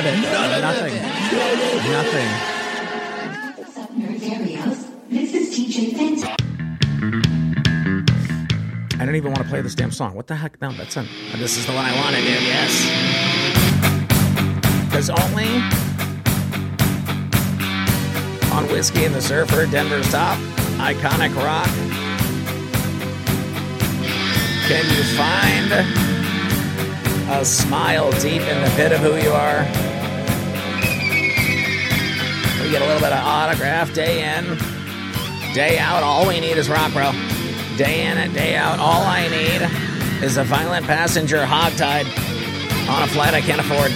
of it. Nothing. Nothing. What's up, nerd This is TJ Fenton. I don't even want to play this damn song. What the heck? No, that's it. This is the one I wanted, dude. Yes. Because only on Whiskey and the Surfer, Denver's top, iconic rock, can you find a smile deep in the pit of who you are. Little bit of autograph day in, day out. All we need is rock, bro. Day in and day out. All I need is a violent passenger hogtied on a flight I can't afford.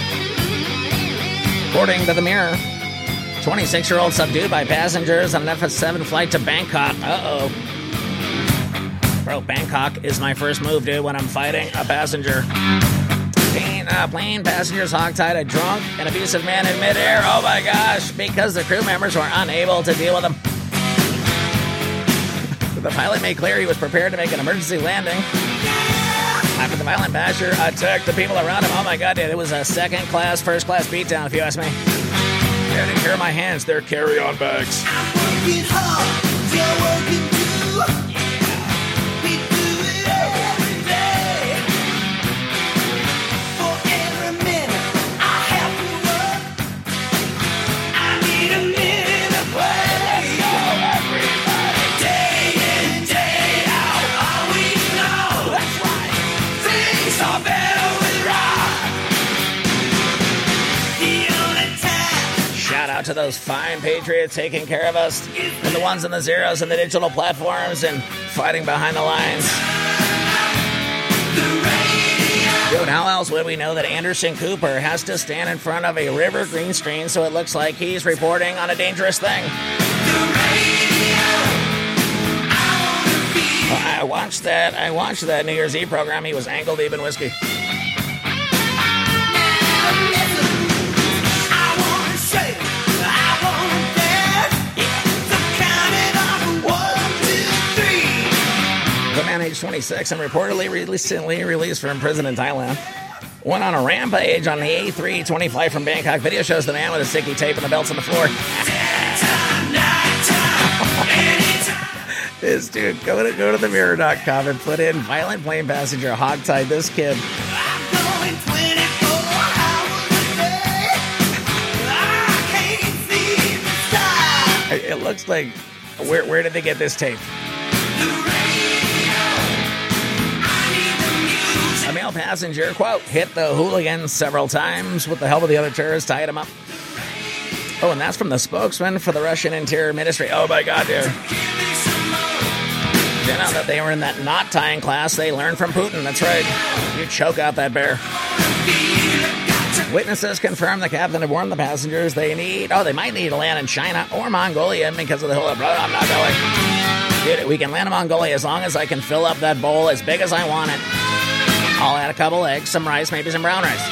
According to the Mirror, 26 year old subdued by passengers on an FS 7 flight to Bangkok. Uh oh. Bro, Bangkok is my first move, dude, when I'm fighting a passenger. Plane, uh, plane passengers hogtied a drunk and abusive man in midair. Oh my gosh, because the crew members were unable to deal with him. the pilot made clear he was prepared to make an emergency landing. After the violent basher attacked the people around him, oh my god, dude, it was a second class, first class beatdown, if you ask me. Yeah, didn't care my hands, they're carry on bags. To those fine patriots taking care of us, and the ones in the zeros and the digital platforms and fighting behind the lines. Dude, how else would we know that Anderson Cooper has to stand in front of a river green screen so it looks like he's reporting on a dangerous thing? I watched that. I watched that New Year's Eve program. He was ankle deep in whiskey. The 26, and reportedly recently released from prison in Thailand, went on a rampage on the A320 flight from Bangkok. Video shows the man with a sticky tape and the belts on the floor. this dude, go to go to the mirror.com and put in violent plane passenger hogtied this kid. It it looks like where where did they get this tape? Male passenger, quote, hit the hooligan several times with the help of the other terrorists, tied him up. Oh, and that's from the spokesman for the Russian Interior Ministry. Oh my God, dude. You know that they were in that knot tying class they learned from Putin. That's right. You choke out that bear. Witnesses confirm the captain had warned the passengers they need, oh, they might need to land in China or Mongolia because of the whole, brother, I'm not going. Dude, we can land in Mongolia as long as I can fill up that bowl as big as I want it. I'll add a couple eggs, some rice, maybe some brown rice.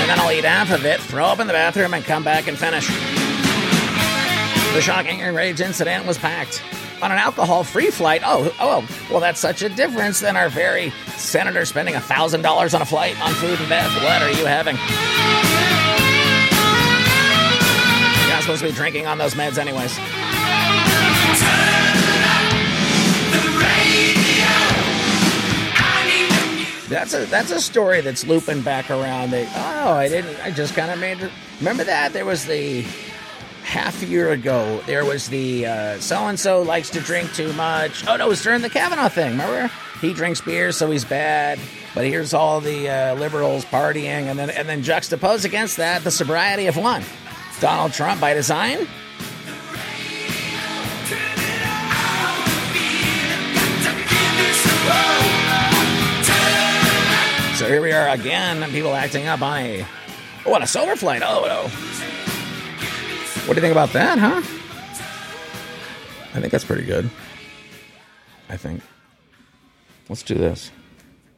And then I'll eat half of it, throw up in the bathroom, and come back and finish. The shocking rage incident was packed on an alcohol-free flight. Oh, oh, well, that's such a difference than our very senator spending thousand dollars on a flight on food and bath. What are you having? You're not supposed to be drinking on those meds, anyways. That's a that's a story that's looping back around. They, oh, I didn't. I just kind of made. it. Remember that there was the half year ago. There was the so and so likes to drink too much. Oh no, it was during the Kavanaugh thing. Remember, he drinks beer, so he's bad. But here's all the uh, liberals partying, and then and then juxtapose against that, the sobriety of one, Donald Trump by design. Here we are again, people acting up on a on a solar flight. Oh no. What do you think about that, huh? I think that's pretty good. I think. Let's do this.